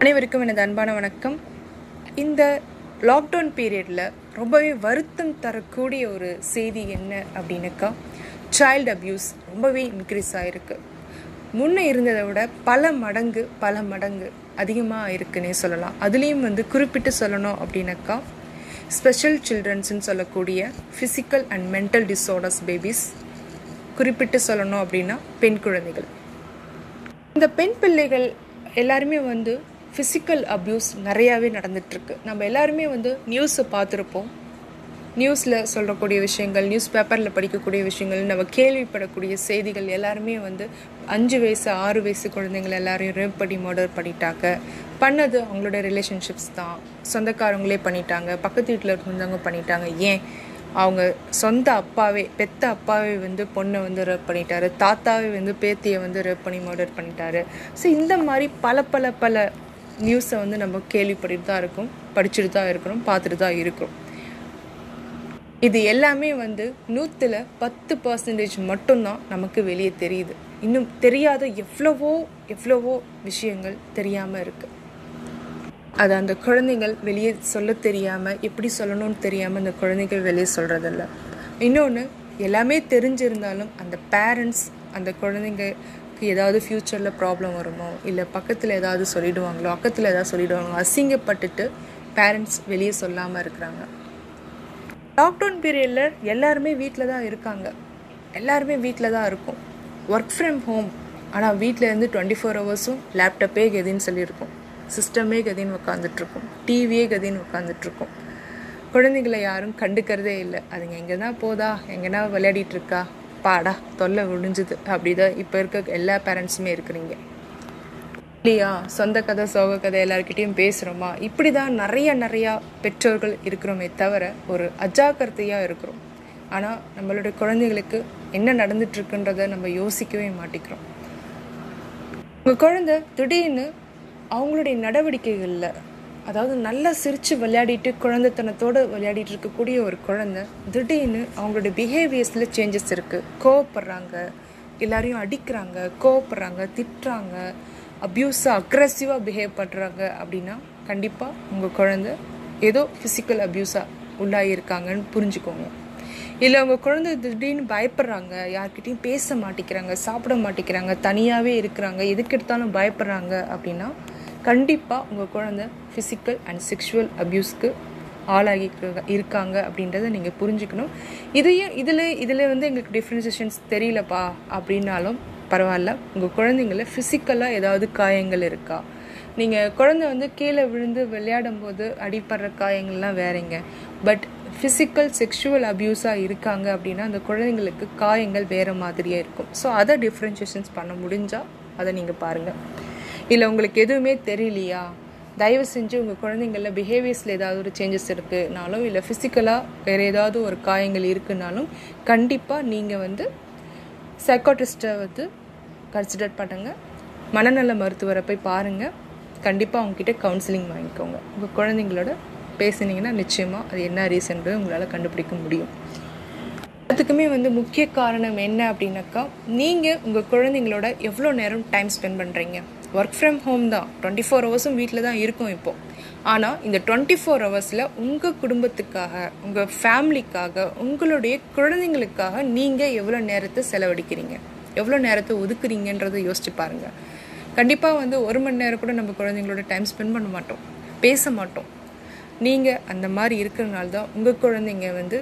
அனைவருக்கும் எனது அன்பான வணக்கம். இந்த லாக்டவுன் பீரியடில் ரொம்பவே வருத்தம் தரக்கூடிய ஒரு செய்தி என்ன அப்படின்னாக்கா? சைல்டு அப்யூஸ் ரொம்பவே இன்க்ரீஸ் ஆகிருக்கு முன்னே இருந்ததை விட பல மடங்கு பல மடங்கு அதிகமாக இருக்குன்னே சொல்லலாம். அதுலேயும் வந்து குறிப்பிட்டு சொல்லணும் அப்படின்னாக்கா ஸ்பெஷல் சில்ட்ரன்ஸ்னு சொல்லக்கூடிய physical and mental disorders babies குறிப்பிட்டு சொல்லணும் அப்படின்னா பெண் குழந்தைகள். இந்த பெண் பிள்ளைகள் எல்லாருமே வந்து ஃபிசிக்கல் அப்யூஸ் நிறையாவே நடந்துகிட்ருக்கு நம்ம எல்லாருமே வந்து நியூஸை பார்த்துருப்போம். நியூஸில் சொல்லக்கூடிய விஷயங்கள் நியூஸ் பேப்பரில் படிக்கக்கூடிய விஷயங்கள் நம்ம கேள்விப்படக்கூடிய செய்திகள் எல்லாருமே வந்து அஞ்சு வயசு ஆறு வயசு குழந்தைங்கள் எல்லாரையும் ரேப் பண்ணி மர்டர் பண்ணிட்டாங்க. பண்ணது அவங்களோட ரிலேஷன்ஷிப்ஸ் தான். சொந்தக்காரங்களே பண்ணிட்டாங்க. பக்கத்து வீட்டில் இருந்தவங்க பண்ணிட்டாங்க. ஏன்? அவங்க சொந்த அப்பாவே பெத்த அப்பாவே வந்து பொண்ணை வந்து ரேப் பண்ணிட்டாரு. தாத்தாவே வந்து பேத்தியை வந்து ரேப் பண்ணி மர்டர் பண்ணிட்டாரு. ஸோ இந்த மாதிரி பல பல பல நியூஸை வந்து நம்ம கேள்விப்பட்டுட்டு தான் இருக்கோம் படிச்சுட்டு தான் இருக்கிறோம் பார்த்துட்டு தான் இருக்கிறோம். இது எல்லாமே வந்து நூற்றில் பத்து பர்சன்டேஜ் மட்டும்தான் நமக்கு வெளியே தெரியுது. இன்னும் தெரியாத எவ்வளவோ எவ்வளவோ விஷயங்கள் தெரியாமல் இருக்குது அது அந்த குழந்தைகள் வெளியே சொல்ல தெரியாமல் எப்படி சொல்லணும்னு தெரியாமல் அந்த குழந்தைகள் வெளியே சொல்கிறதில்ல இன்னொன்று எல்லாமே தெரிஞ்சிருந்தாலும் அந்த பேரண்ட்ஸ் அந்த குழந்தைங்க நமக்கு ஏதாவது ஃப்யூச்சரில் ப்ராப்ளம் வருமோ? இல்லை பக்கத்தில் ஏதாவது சொல்லிடுவாங்களோ? பக்கத்தில் ஏதாவது சொல்லிடுவாங்களோ? அசிங்கப்பட்டுட்டு பேரண்ட்ஸ் வெளியே சொல்லாமல் இருக்கிறாங்க. லாக்டவுன் பீரியடில் எல்லாருமே வீட்டில் தான் இருக்காங்க. எல்லாருமே வீட்டில் தான் இருக்கும். ஒர்க் ஃப்ரம் ஹோம் ஆனால் வீட்டில் இருந்து டுவெண்ட்டி ஃபோர் ஹவர்ஸும் லேப்டாப்பே கதின்னு சொல்லியிருக்கோம். சிஸ்டமே கதின்னு உட்காந்துட்ருக்கோம் டிவியே கதின்னு உட்காந்துட்ருக்கோம் குழந்தைங்களை யாரும் கண்டுக்கிறதே இல்லை. அதுங்க எங்கே தான் போதா? எங்கன்னா விளையாடிட்டு இருக்கா? பாடா தொல்லை விடிஞ்சுது அப்படிதான் இப்போ இருக்க எல்லா பேரண்ட்ஸுமே இருக்கிறீங்க. இல்லையா? சொந்த கதை சோக கதை எல்லாருக்கிட்டையும் பேசுகிறோமா இப்படி தான் நிறைய நிறையா பெற்றோர்கள் இருக்கிறோமே தவிர ஒரு அஜாக்கிரதையாக இருக்கிறோம். ஆனால் நம்மளுடைய குழந்தைகளுக்கு என்ன நடந்துட்டுருக்குன்றத நம்ம யோசிக்கவே மாட்டேங்கிறோம். உங்கள் குழந்தை திடீர்னு அவங்களுடைய நடவடிக்கைகளில் அதாவது நல்லா சிரித்து விளையாடிட்டு குழந்தைத்தனத்தோடு விளையாடிட்டு இருக்கக்கூடிய ஒரு குழந்தை திடீர்னு அவங்களுடைய பிஹேவியர்ஸில் சேஞ்சஸ் இருக்குது கோவப்படுறாங்க எல்லாரையும் அடிக்கிறாங்க கோவப்படுறாங்க திட்டுறாங்க அப்யூஸாக அக்ரெசிவாக பிஹேவ் பண்ணுறாங்க அப்படின்னா கண்டிப்பாக உங்கள் குழந்தை ஏதோ ஃபிசிக்கல் அப்யூஸாக உள்ளாகியிருக்காங்கன்னு புரிஞ்சுக்கோங்க. இல்லை உங்கள் குழந்தை திடீர்னு பயப்படுறாங்க யார்கிட்டையும் பேச மாட்டேங்கிறாங்க சாப்பிட மாட்டேங்கிறாங்க தனியாகவே இருக்கிறாங்க எதுக்கு எடுத்தாலும் பயப்படுறாங்க அப்படின்னா கண்டிப்பாக உங்கள் குழந்தை ஃபிசிக்கல் அண்ட் செக்ஷுவல் அப்யூஸ்க்கு ஆளாகி இருக்காங்க அப்படின்றத நீங்கள் புரிஞ்சுக்கணும். இதையும் இதில் இதில் வந்து எங்களுக்கு டிஃப்ரென்சேஷன்ஸ் தெரியலப்பா அப்படின்னாலும் பரவாயில்ல. உங்கள் குழந்தைங்கள ஃபிசிக்கலாக ஏதாவது காயங்கள் இருக்கா? நீங்கள் குழந்தை வந்து கீழே விழுந்து விளையாடும் போது அடிப்படுற காயங்கள்லாம் வேறங்க. பட் ஃபிசிக்கல் செக்ஷுவல் அப்யூஸாக இருக்காங்க அப்படின்னா அந்த குழந்தைங்களுக்கு காயங்கள் வேறு மாதிரியே இருக்கும். ஸோ அதை டிஃப்ரென்ஷியேஷன்ஸ் பண்ண முடிஞ்சால் அதை நீங்கள் பாருங்கள் இல்லை உங்களுக்கு எதுவுமே தெரியலையா? தயவு செஞ்சு உங்கள் குழந்தைங்களில் பிஹேவியர்ஸில் ஏதாவது ஒரு சேஞ்சஸ் இருக்குனாலும் இல்லை ஃபிசிக்கலாக வேறு ஏதாவது ஒரு காயங்கள் இருக்குனாலும் கண்டிப்பாக நீங்கள் வந்து சைக்காட்ரிஸ்ட்டை வந்து கன்சிடர் பண்ணுங்கள் மனநல மருத்துவரை போய் பாருங்கள் கண்டிப்பாக அவங்கக்கிட்ட கவுன்சிலிங் வாங்கிக்கோங்க. உங்கள் குழந்தைங்களோட பேசுனீங்கன்னா நிச்சயமாக அது என்ன ரீசன்றது உங்களால் கண்டுபிடிக்க முடியும். அதுக்குமே வந்து முக்கிய காரணம் என்ன அப்படின்னாக்கா நீங்கள் உங்கள் குழந்தைங்களோட எவ்வளோ நேரம் டைம் ஸ்பெண்ட் பண்ணுறீங்க ஒர்க் ஃப்ரம் ஹோம் தான். டுவெண்ட்டி ஃபோர் ஹவர்ஸும் வீட்டில் தான் இருக்கும் இப்போது ஆனால் இந்த டுவெண்ட்டி ஃபோர் ஹவர்ஸில் உங்கள் குடும்பத்துக்காக உங்கள் ஃபேமிலிக்காக உங்களுடைய குழந்தைங்களுக்காக நீங்கள் எவ்வளோ நேரத்தை செலவழிக்கிறீங்க? எவ்வளோ நேரத்தை ஒதுக்குறீங்கன்றதை யோசிச்சு பாருங்கள் கண்டிப்பாக வந்து ஒரு மணி நேரம் கூட நம்ம குழந்தைங்களோட டைம் ஸ்பெண்ட் பண்ண மாட்டோம். பேச மாட்டோம். நீங்கள் அந்த மாதிரி இருக்கிறனால தான் உங்கள் குழந்தைங்க வந்து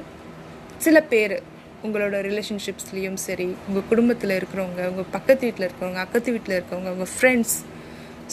சில பேர் உங்களோட ரிலேஷன்ஷிப்ஸ்லேயும் சரி உங்கள் குடும்பத்தில் இருக்கிறவங்க உங்கள் பக்கத்து வீட்டில் இருக்கிறவங்க அக்கத்து வீட்டில் இருக்கிறவங்க உங்கள் ஃப்ரெண்ட்ஸ்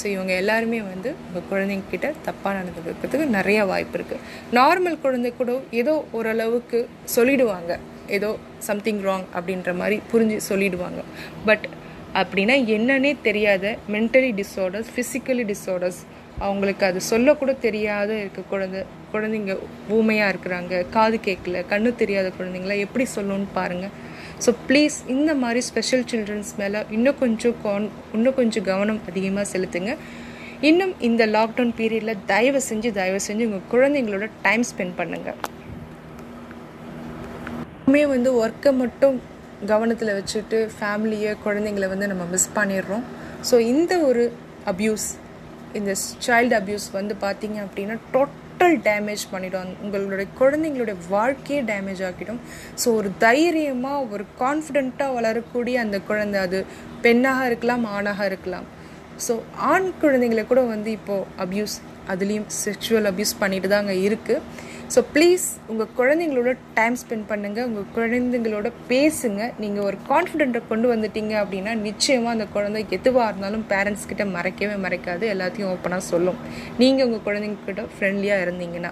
ஸோ இவங்க எல்லாருமே வந்து உங்கள் குழந்தைங்க கிட்ட தப்பாக நடந்துக்கிறதுக்கு நிறைய வாய்ப்பு இருக்குது நார்மல் குழந்தை கூட ஏதோ ஓரளவுக்கு சொல்லிடுவாங்க. ஏதோ சம்திங் ராங் அப்படின்ற மாதிரி புரிஞ்சு சொல்லிடுவாங்க. பட் அப்படின்னா என்னன்னே தெரியாத மென்டலி டிஸார்டர்ஸ் ஃபிசிக்கலி டிஸார்டர்ஸ் அவங்களுக்கு அது சொல்லக்கூட தெரியாத இருக்க குழந்தை குழந்தைங்க ஊமையாக இருக்கிறாங்க காது கேட்கல கண்ணு தெரியாத குழந்தைங்கள எப்படி சொல்லணும்னு பாருங்கள் ஸோ ப்ளீஸ் இந்த மாதிரி ஸ்பெஷல் சில்ட்ரன்ஸ் மேலே இன்னும் கொஞ்சம் கான் இன்னும் கொஞ்சம் கவனம் அதிகமாக செலுத்துங்க. இன்னும் இந்த லாக்டவுன் பீரியடில் தயவு செஞ்சு தயவு செஞ்சு உங்கள் குழந்தைங்களோட டைம் ஸ்பெண்ட் பண்ணுங்கள் எப்பவுமே வந்து ஒர்க்கை மட்டும் கவனத்தில் வச்சுட்டு ஃபேமிலியை குழந்தைங்கள வந்து நம்ம மிஸ் பண்ணிடுறோம். ஸோ இந்த ஒரு அப்யூஸ் இந்த சைல்டு அப்யூஸ் வந்து பார்த்தீங்க அப்படின்னா டோட்டல் டேமேஜ் பண்ணிடும். உங்களுடைய குழந்தைங்களுடைய வாழ்க்கையே டேமேஜ் ஆக்கிடும். ஸோ ஒரு தைரியமாக ஒரு கான்ஃபிடெண்ட்டாக வளரக்கூடிய அந்த குழந்தை அது பெண்ணாக இருக்கலாம் ஆணாக இருக்கலாம். ஸோ ஆண் குழந்தைங்களை கூட வந்து இப்போது அப்யூஸ் அதுலேயும் செக்ஷுவல் அப்யூஸ் பண்ணிட்டு அங்கே இருக்குது ஸோ ப்ளீஸ் உங்கள் குழந்தைங்களோட டைம் ஸ்பெண்ட் பண்ணுங்கள் உங்கள் குழந்தைங்களோட பேசுங்க. நீங்கள் ஒரு கான்ஃபிடென்ட்டை கொண்டு வந்துட்டீங்க அப்படின்னா நிச்சயமாக அந்த குழந்தை எதுவாக இருந்தாலும் பேரண்ட்ஸ் கிட்ட மறைக்கவே மறைக்காது. எல்லாத்தையும் ஓப்பனாக சொல்லும். நீங்கள் உங்கள் குழந்தைங்கக்கிட்ட ஃப்ரெண்ட்லியாக இருந்தீங்கன்னா.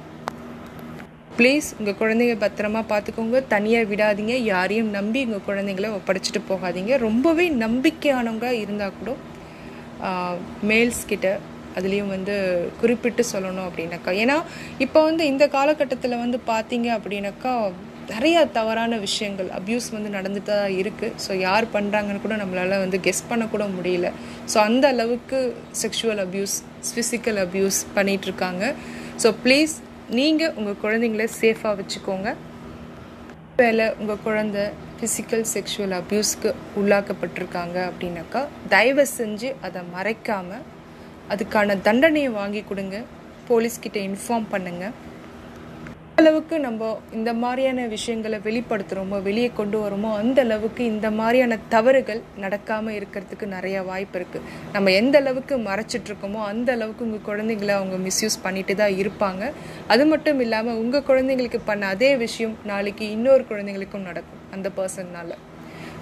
ப்ளீஸ் உங்கள் குழந்தைங்க பத்திரமா பார்த்துக்கோங்க தனியாக விடாதீங்க. யாரையும் நம்பி உங்கள் குழந்தைங்கள ஒப்படைச்சிட்டு போகாதீங்க. ரொம்பவே நம்பிக்கையானவங்க இருந்தால் கூட மேல்ஸ் கிட்ட அதுலேயும் வந்து குறிப்பிட்டு சொல்லணும் அப்படின்னாக்கா. ஏன்னா இப்போ வந்து இந்த காலகட்டத்தில் வந்து பார்த்தீங்க அப்படின்னாக்கா நிறையா தவறான விஷயங்கள் அப்யூஸ் வந்து நடந்துட்டு தான் இருக்குது ஸோ யார் பண்ணுறாங்கன்னு கூட நம்மளால் வந்து கெஸ் பண்ணக்கூட முடியல. ஸோ அந்த அளவுக்கு செக்ஷுவல் அப்யூஸ் ஃபிசிக்கல் அப்யூஸ் பண்ணிகிட்ருக்காங்க ஸோ ப்ளீஸ் நீங்கள் உங்கள் குழந்தைங்கள சேஃபாக வச்சுக்கோங்க. வேலை உங்கள் குழந்த ஃபிசிக்கல் செக்ஷுவல் அப்யூஸ்க்கு உள்ளாக்கப்பட்டிருக்காங்க அப்படின்னாக்கா தயவு செஞ்சு அதை மறைக்காமல் அதுக்கான தண்டனையை வாங்கி கொடுங்க. போலீஸ்கிட்ட இன்ஃபார்ம் பண்ணுங்க. அளவுக்கு நம்ம இந்த மாதிரியான விஷயங்களை வெளிப்படுத்துகிறோமோ வெளியே கொண்டு வரோமோ அந்த அளவுக்கு இந்த மாதிரியான தவறுகள் நடக்காமல் இருக்கிறதுக்கு நிறைய வாய்ப்பு இருக்குது நம்ம எந்த அளவுக்கு மறைச்சிட்டு இருக்கோமோ அந்த அளவுக்கு உங்கள் குழந்தைங்களை அவங்க மிஸ்யூஸ் பண்ணிட்டு தான் இருப்பாங்க. அது மட்டும் இல்லாமல் உங்கள் குழந்தைங்களுக்கு பண்ண அதே விஷயம் நாளைக்கு இன்னொரு குழந்தைங்களுக்கும் நடக்கும். அந்த பர்சன்னால்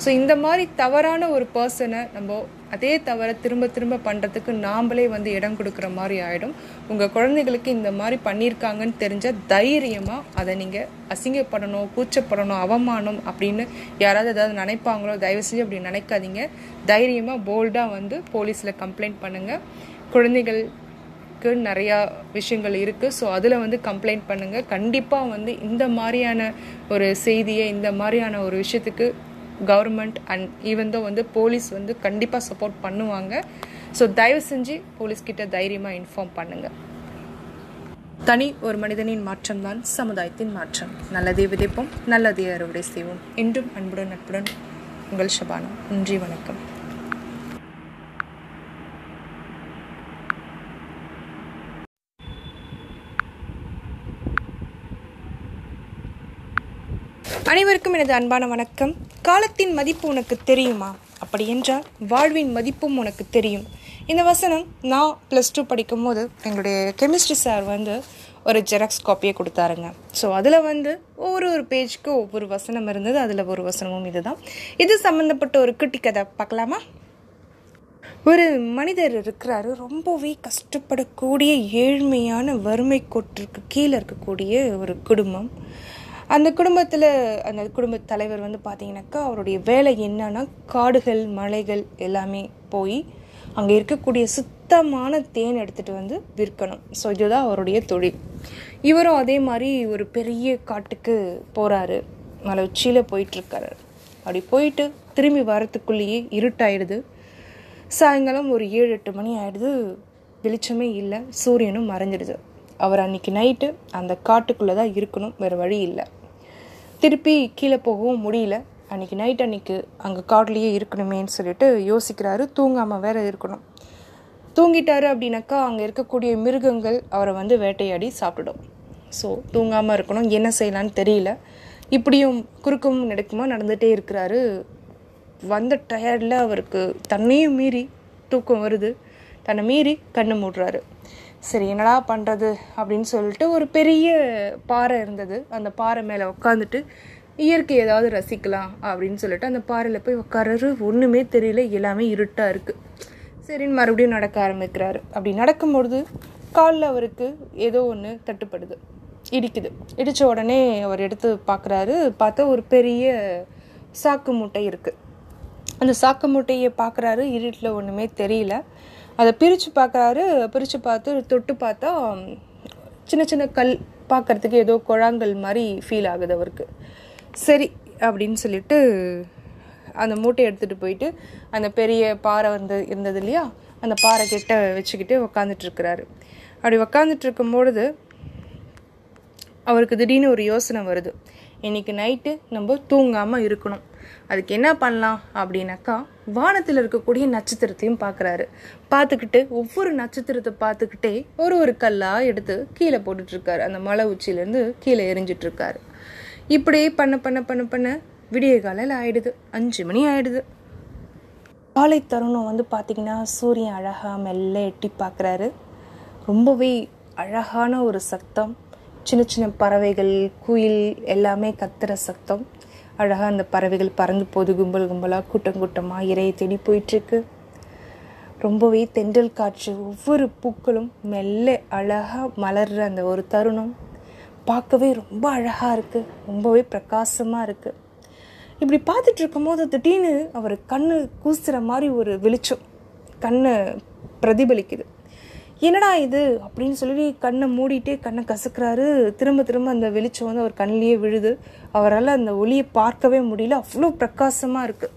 ஸோ இந்த மாதிரி தவறான ஒரு பர்சனை நம்ம அதே தவிர திரும்ப திரும்ப பண்ணுறதுக்கு நாம்ளே வந்து இடம் கொடுக்குற மாதிரி ஆகிடும் உங்கள் குழந்தைகளுக்கு இந்த மாதிரி பண்ணியிருக்காங்கன்னு தெரிஞ்ச தைரியமாக அதை நீங்கள் அசிங்கப்படணும் கூச்சப்படணும் அவமானம் அப்படின்னு யாராவது ஏதாவது நினைப்பாங்களோ தயவு செஞ்சு அப்படி நினைக்காதீங்க. தைரியமாக போல்டாக வந்து போலீஸில் கம்ப்ளைண்ட் பண்ணுங்கள் குழந்தைகள் நிறையா விஷயங்கள் இருக்குது ஸோ அதில் வந்து கம்ப்ளைண்ட் பண்ணுங்கள் கண்டிப்பாக வந்து இந்த மாதிரியான ஒரு செய்தியை இந்த மாதிரியான ஒரு விஷயத்துக்கு கவர்மெண்ட் அண்ட் ஈவன் தான் வந்து போலீஸ் வந்து கண்டிப்பாக சப்போர்ட் பண்ணுவாங்க. ஸோ தயவு செஞ்சு போலீஸ்கிட்ட தைரியமாக இன்ஃபார்ம் பண்ணுங்கள் தனி ஒரு மனிதனின் மாற்றம்தான் சமுதாயத்தின் மாற்றம். நல்லதே விதைப்போம் நல்லதே அறுவடை செய்வோம். என்றும் அன்புடன் நட்புடன் உங்கள் ஷபானா. நன்றி வணக்கம். அனைவருக்கும் எனது அன்பான வணக்கம். காலத்தின் மதிப்பு உனக்கு தெரியுமா? அப்படி என்றால் வாழ்வின் மதிப்பும் உனக்கு தெரியும். இந்த வசனம் நான் ப்ளஸ் டூ படிக்கும் போது எங்களுடைய கெமிஸ்ட்ரி சார் வந்து ஒரு ஜெராக்ஸ் காப்பியை கொடுத்தாருங்க. ஸோ அதில் வந்து ஒவ்வொரு ஒரு பேஜ்க்கு ஒவ்வொரு வசனம் இருந்தது. அதில் ஒரு வசனமும் இதுதான். இது சம்மந்தப்பட்ட ஒரு குட்டி கதை. பார்க்கலாமா? ஒரு மனிதர் இருக்கிறாரு. ரொம்பவே கஷ்டப்படக்கூடிய ஏழ்மையான வறுமை கோட்டிற்கு கீழே இருக்கக்கூடிய ஒரு குடும்பம். அந்த குடும்பத்தில் அந்த குடும்ப தலைவர் வந்து பார்த்தீங்கன்னாக்கா அவருடைய வேலை என்னன்னா காடுகள் மலைகள் எல்லாமே போய் அங்கே இருக்கக்கூடிய சுத்தமான தேன் எடுத்துகிட்டு வந்து விற்கணும். ஸோ இதுதான் அவருடைய தொழில். இவரும் அதே மாதிரி ஒரு பெரிய காட்டுக்கு போகிறாரு மலை உச்சியில் போயிட்டுருக்காரு. அப்படி போயிட்டு திரும்பி வரத்துக்குள்ளேயே இருட்டாயிடுது. சாயங்காலம் ஒரு ஏழு எட்டு மணி ஆயிடுது. வெளிச்சமே இல்லை. சூரியனும் மறைஞ்சிடுது. அவர் அன்னைக்கு நைட்டு அந்த காட்டுக்குள்ளே தான் இருக்கணும். வேறு வழி இல்லை. திருப்பி கீழே போகவும் முடியல. அன்றைக்கி நைட் அன்றைக்கி அங்கே காட்லேயே இருக்கணுமேன்னு சொல்லிட்டு யோசிக்கிறாரு. தூங்காமல் வேற இருக்கணும். தூங்கிட்டாரு அப்படின்னாக்கா அங்கே இருக்கக்கூடிய மிருகங்கள் அவரை வந்து வேட்டையாடி சாப்பிடும். ஸோ தூங்காமல் இருக்கணும். என்ன செய்யலான்னு தெரியல. இப்படியும் குறுக்கும் நடக்குமா நடந்துகிட்டே இருக்கிறாரு. வந்த டயர்டில் அவருக்கு தன்னையும் மீறி தூக்கம் வருது. தன்னை மீறி கண்ணு மூடுறாரு. சரி என்னடா பண்ணுறது அப்படின்னு சொல்லிட்டு ஒரு பெரிய பாறை இருந்தது. அந்த பாறை மேலே உட்காந்துட்டு இயற்கை ஏதாவது ரசிக்கலாம் அப்படின்னு சொல்லிட்டு அந்த பாறையில் போய் உட்காரரு ஒன்றுமே தெரியல எல்லாமே இருட்டாக இருக்குது சரின்னு மறுபடியும் நடக்க ஆரம்பிக்கிறாரு. அப்படி நடக்கும்பொழுது காலில் அவருக்கு ஏதோ ஒன்று தட்டுப்படுது இடிக்குது. இடித்த உடனே அவர் எடுத்து பார்க்குறாரு பார்த்தா ஒரு பெரிய சாக்கு மூட்டை இருக்குது அந்த சாக்கு மூட்டையை பார்க்குறாரு இருட்டில் ஒன்றுமே தெரியல. அதை பிரித்து பார்க்குறாரு. பிரித்து பார்த்து தொட்டு பார்த்தா சின்ன சின்ன கல் பார்க்குறதுக்கு ஏதோ குழாங்கல் மாதிரி ஃபீல் ஆகுது அவருக்கு. சரி அப்படின்னு சொல்லிட்டு அந்த மூட்டையை எடுத்துகிட்டு போயிட்டு அந்த பெரிய பாறை வந்து இருந்தது இல்லையா? அந்த பாறை கிட்ட வச்சுக்கிட்டு உக்காந்துட்ருக்கிறாரு அப்படி உக்காந்துட்டு இருக்கும்பொழுது அவருக்கு திடீர்னு ஒரு யோசனை வருது. இன்றைக்கி நைட்டு நம்ம தூங்காமல் இருக்கணும். அதுக்கு என்ன பண்ணலாம் அப்படின்னாக்கா வானத்தில் இருக்கக்கூடிய நட்சத்திரத்தையும் பார்க்குறாரு பார்த்துக்கிட்டு ஒவ்வொரு நட்சத்திரத்தை பார்த்துக்கிட்டே ஒரு ஒரு கல்லாக எடுத்து கீழே போட்டுட்ருக்காரு. அந்த மலை உச்சியிலேருந்து கீழே எரிஞ்சிட்ருக்காரு. இப்படியே பண்ண பண்ண பண்ண பண்ண விடிய காலையில் ஆயிடுது. அஞ்சு மணி ஆயிடுது. காலை தருணம் வந்து பார்த்திங்கன்னா சூரியன் அழகாக மெல்ல எட்டி பார்க்குறாரு ரொம்பவே அழகான ஒரு சத்தம். சின்ன சின்ன பறவைகள் குயில் எல்லாமே கத்துற சத்தம். அழகாக அந்த பறவைகள் பறந்து போது கும்பல் கும்பலாக கூட்டம் கூட்டமாக இறையை தேடி போயிட்டுருக்கு. ரொம்பவே தென்றல் காற்று ஒவ்வொரு பூக்களும் மெல்ல அழகாக மலர்ற அந்த ஒரு தருணம். பார்க்கவே ரொம்ப அழகாக இருக்குது ரொம்பவே பிரகாசமாக இருக்குது இப்படி பார்த்துட்டு இருக்கும்போது திடீர்னு அவர் கண்ணு கூசுகிற மாதிரி ஒரு வெளிச்சம் கண்ணை பிரதிபலிக்குது. என்னடா இது? அப்படின்னு சொல்லி கண்ணை மூடிட்டே கண்ணை கசக்கிறாரு. திரும்ப திரும்ப அந்த வெளிச்சம் வந்து அவர் கண்ணிலேயே விழுது. அவரால் அந்த ஒளியை பார்க்கவே முடியல. அவ்வளோ பிரகாசமாக இருக்குது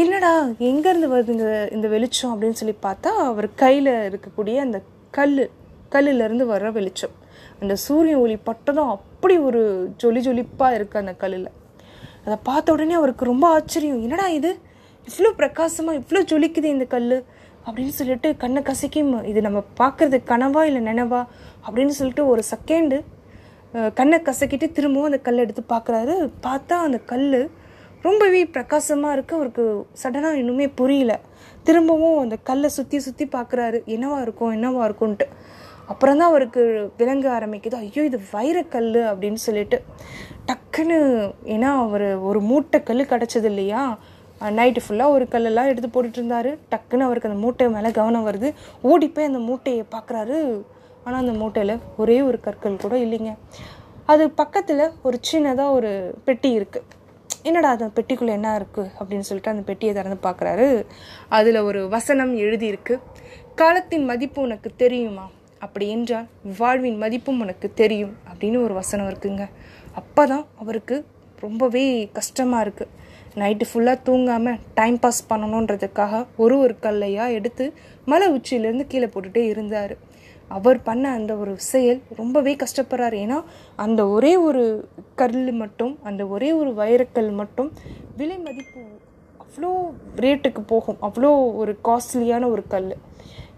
என்னடா எங்கேருந்து வருது இந்த இந்த வெளிச்சம் அப்படின்னு சொல்லி பார்த்தா அவர் கையில் இருக்கக்கூடிய அந்த கல் கல்லுலேருந்து வர்ற வெளிச்சம். அந்த சூரிய ஒளி பட்டதும் அப்படி ஒரு ஜொலி ஜொலிப்பாக இருக்குது அந்த கல்லில். அதை பார்த்த உடனே அவருக்கு ரொம்ப ஆச்சரியம். என்னடா இது? இவ்வளோ பிரகாசமாக இவ்வளோ ஜொலிக்குது இந்த கல் அப்படின்னு சொல்லிட்டு கண்ணை கசக்கி இது நம்ம பார்க்குறது கனவா இல்லை நினைவா அப்படின்னு சொல்லிட்டு ஒரு செகண்டு கண்ணை கசக்கிட்டு திரும்பவும் அந்த கல் எடுத்து பார்க்குறாரு. பார்த்தா அந்த கல் ரொம்பவே பிரகாசமாக இருக்குது அவருக்கு சடனாக இன்னுமே புரியல. திரும்பவும் அந்த கல்லை சுற்றி சுற்றி பார்க்குறாரு. என்னவா இருக்கும் என்னவா இருக்கும்ன்ட்டு. அப்புறம் தான் அவருக்கு விளங்க ஆரம்பிக்குது. ஐயோ இது வைரக்கல் அப்படின்னு சொல்லிட்டு. டக்குன்னு ஏன்னா அவர் ஒரு மூட்டை கல் கிடச்சது இல்லையா? நைட்டு ஃபுல்லாக ஒரு கல்லெல்லாம் எடுத்து போட்டுட்டு இருந்தாரு டக்குன்னு அவருக்கு அந்த மூட்டை மேலே கவனம் வருது. ஓடி போய் அந்த மூட்டையை பார்க்குறாரு ஆனால் அந்த மூட்டையில் ஒரே ஒரு கற்கள் கூட இல்லைங்க. அது பக்கத்தில் ஒரு சின்னதாக ஒரு பெட்டி இருக்குது என்னடா அந்த பெட்டிக்குள்ளே என்ன இருக்குது அப்படின்னு சொல்லிட்டு அந்த பெட்டியை திறந்து பார்க்குறாரு அதில் ஒரு வசனம் எழுதியிருக்கு. காலத்தின் மதிப்பு உனக்கு தெரியுமா? அப்படி என்றால் வாழ்வின் மதிப்பும் உனக்கு தெரியும். அப்படின்னு ஒரு வசனம் இருக்குங்க. அப்போ தான் அவருக்கு ரொம்பவே கஷ்டமாக இருக்குது நைட்டு ஃபுல்லாக தூங்காமல் டைம் பாஸ் பண்ணணுன்றதுக்காக ஒரு ஒரு கல்லையாக எடுத்து மலை உச்சியிலேருந்து கீழே போட்டுகிட்டே இருந்தார். அவர் பண்ண அந்த ஒரு செயல் ரொம்பவே கஷ்டப்படுறாரு. ஏன்னா அந்த ஒரே ஒரு கல் மட்டும் அந்த ஒரே ஒரு வைரக்கல் மட்டும் விலை மதிப்பு அவ்வளோ ரேட்டுக்கு போகும். அவ்வளோ ஒரு காஸ்ட்லியான ஒரு கல்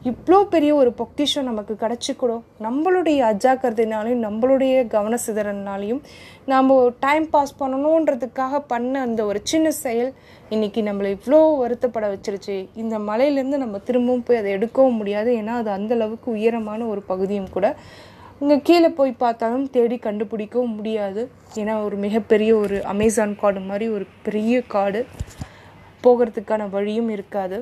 இவ்வளோ பெரிய ஒரு பொக்கிஷம் நமக்கு கிடச்சிக்கூடும் நம்மளுடைய அஜாக்கிரதைனாலையும் நம்மளுடைய கவன சிதறனாலையும் நாம் டைம் பாஸ் பண்ணணுன்றதுக்காக பண்ண அந்த ஒரு சின்ன செயல் இன்னைக்கு நம்மளை இவ்வளோ வருத்தப்பட வச்சிருச்சு. இந்த மலையிலேருந்து நம்ம திரும்பவும் போய் அதை எடுக்கவும் முடியாது. ஏன்னா அது அந்தளவுக்கு உயரமான ஒரு பகுதியும் கூட இங்கே கீழே போய் பார்த்தாலும் தேடி கண்டுபிடிக்கவும் முடியாது. ஏன்னா ஒரு மிகப்பெரிய ஒரு அமேசான் காடு மாதிரி ஒரு பெரிய காடு போகிறதுக்கான வழியும் இருக்காது.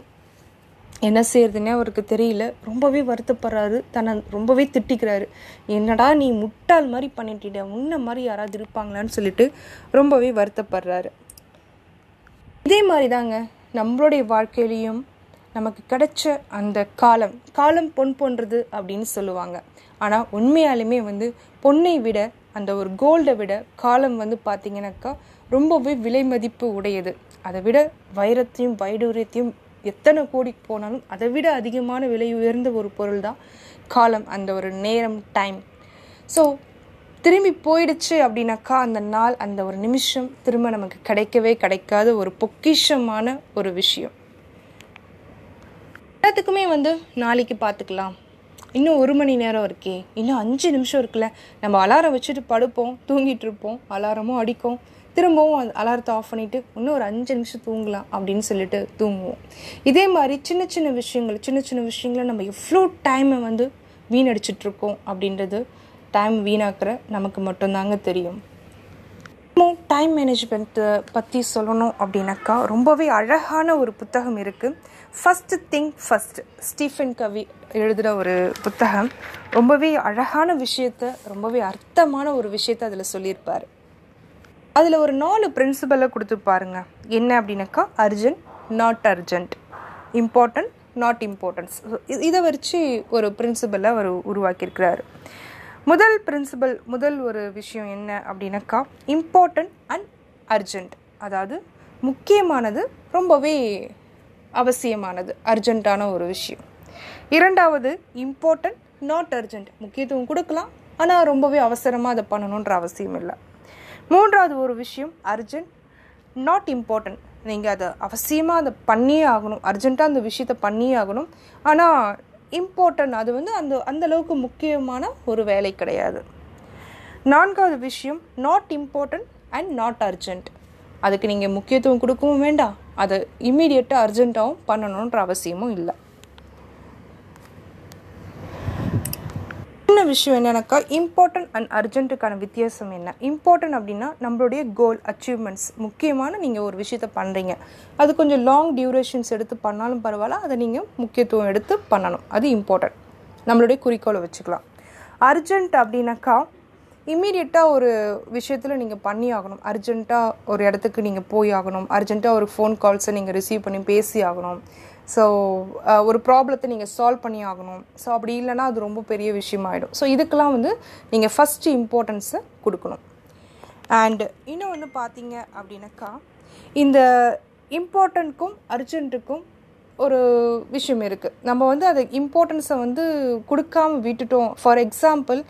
என்ன செய்யறதுன்னே அவருக்கு தெரியல. ரொம்பவே வருத்தப்படுறாரு. தன்னை ரொம்பவே திட்டிக்கிறாரு. என்னடா நீ முட்டாள் மாதிரி பண்ணிட்டிட உன்ன மாதிரி யாராவது இருப்பாங்களான்னு சொல்லிட்டு ரொம்பவே வருத்தப்படுறாரு. இதே மாதிரி தாங்க நம்மளுடைய வாழ்க்கையிலையும் நமக்கு கிடைச்ச அந்த காலம் காலம் பொன் போன்றது அப்படின்னு சொல்லுவாங்க. ஆனால் உண்மையாலுமே வந்து பொன்னை விட அந்த ஒரு கோல்டை விட காலம் வந்து பார்த்தீங்கன்னாக்கா ரொம்பவே விலை மதிப்பு உடையது. அதை விட வைரத்தையும் வைடூரியத்தையும் எத்தனை கோடிக்கு போனாலும் அதை விட அதிகமான விலை உயர்ந்த ஒரு பொருள் தான் காலம் அந்த ஒரு நேரம் டைம் ஸோ திரும்பி போயிடுச்சு அப்படின்னாக்கா அந்த நாள் அந்த ஒரு நிமிஷம் திரும்ப நமக்கு கிடைக்கவே கிடைக்காத ஒரு பொக்கிஷமான ஒரு விஷயம். எல்லாத்துக்குமே வந்து நாளைக்கு பார்த்துக்கலாம். இன்னும் ஒரு மணி நேரம் இருக்கே இன்னும் அஞ்சு நிமிஷம் இருக்குல்ல. நம்ம அலாரம் வச்சுட்டு படுப்போம் தூங்கிட்டு இருப்போம் அலாரமும் அடிக்கும். திரும்பவும் அலாரத்தை ஆஃப் பண்ணிவிட்டு இன்னும் ஒரு அஞ்சு நிமிஷம் தூங்கலாம் அப்படின்னு சொல்லிட்டு தூங்குவோம். இதே மாதிரி சின்ன சின்ன விஷயங்கள் சின்ன சின்ன விஷயங்களை நம்ம எவ்வளோ டைமை வந்து வீணடிச்சிட்ருக்கோம் அப்படின்றது டைம் வீணாக்கிற நமக்கு மட்டும்தாங்க தெரியும். டைம் மேனேஜ்மெண்ட்டை பற்றி சொல்லணும் அப்படின்னாக்கா ரொம்பவே அழகான ஒரு புத்தகம் இருக்குது first thing first Stephen Covey எழுதுகிற ஒரு புத்தகம். ரொம்பவே அழகான விஷயத்த ரொம்பவே அர்த்தமான ஒரு விஷயத்த அதில் சொல்லியிருப்பார். அதில் ஒரு நாலு பிரின்சிபலை கொடுத்து பாருங்க. என்ன அப்படின்னாக்கா urgent not urgent important not importance இதை வச்சு ஒரு பிரின்சிபலை அவர் உருவாக்கியிருக்கிறாரு. முதல் பிரின்சிபல் முதல் ஒரு விஷயம் என்ன அப்படின்னாக்கா இம்பார்ட்டன்ட் அண்ட் அர்ஜென்ட் அதாவது முக்கியமானது ரொம்பவே அவசியமானது அர்ஜென்ட்டான ஒரு விஷயம். இரண்டாவது இம்பார்ட்டன்ட் நாட் அர்ஜென்ட் முக்கியத்துவம் கொடுக்கலாம் ஆனால் ரொம்பவே அவசரமாக அதை பண்ணணுன்ற அவசியம் இல்லை. மூன்றாவது ஒரு விஷயம் அர்ஜென்ட் நாட் இம்பார்ட்டன்ட் நீங்கள் அதை அவசியமாக அதை பண்ணியே ஆகணும். அர்ஜெண்ட்டாக அந்த விஷயத்த பண்ணியே ஆகணும். ஆனால் இம்பார்ட்டன்ட் அது வந்து அந்த அந்த அளவுக்கு முக்கியமான ஒரு வேலை கிடையாது. நான்காவது விஷயம் not important and not urgent அதுக்கு நீங்கள் முக்கியத்துவம் கொடுக்கவும் வேண்டாம். அதை இம்மீடியட்டாக அர்ஜென்ட்டாகவும் பண்ணணுன்ற அவசியமும் இல்லை. சின்ன விஷயம் என்னன்னாக்கா இம்பார்ட்டன்ட் அண்ட் அர்ஜென்ட்டுக்கான வித்தியாசம் என்ன? இம்பார்ட்டன்ட் அப்படின்னா நம்மளுடைய கோல் அச்சீவ்மெண்ட்ஸ் முக்கியமான நீங்கள் ஒரு விஷயத்த பண்ணுறீங்க அது கொஞ்சம் லாங் டியூரேஷன்ஸ் எடுத்து பண்ணாலும் பரவாயில்ல அதை நீங்கள் முக்கியத்துவம் எடுத்து பண்ணணும். அது இம்பார்ட்டன்ட் நம்மளுடைய குறிக்கோளை வச்சுக்கலாம். அர்ஜென்ட் அப்படின்னாக்கா இம்மீடியட்டாக ஒரு விஷயத்தில் நீங்கள் பண்ணி ஆகணும். அர்ஜென்ட்டாக ஒரு இடத்துக்கு நீங்கள் போய் ஆகணும். அர்ஜென்ட்டாக ஒரு ஃபோன் கால்ஸை நீங்கள் ரிசீவ் பண்ணி பேசி ஆகணும். ஸோ uh, ஒரு ப்ராப்ளத்தை நீங்கள் சால்வ் பண்ணி ஆகணும். ஸோ அப்படி இல்லைன்னா அது ரொம்ப பெரிய விஷயமாயிடும். ஸோ இதுக்கெல்லாம் வந்து நீங்கள் ஃபஸ்ட்டு இம்பார்ட்டன்ஸை கொடுக்கணும். அண்டு இன்னும் வந்து பார்த்தீங்க அப்படின்னாக்கா இந்த இம்பார்ட்டண்ட்க்கும் அர்ஜென்ட்டுக்கும் ஒரு விஷயம் இருக்குது நம்ம வந்து அதை இம்பார்ட்டன்ஸை வந்து கொடுக்காம விட்டுட்டோம். ஃபார் எக்ஸாம்பிள்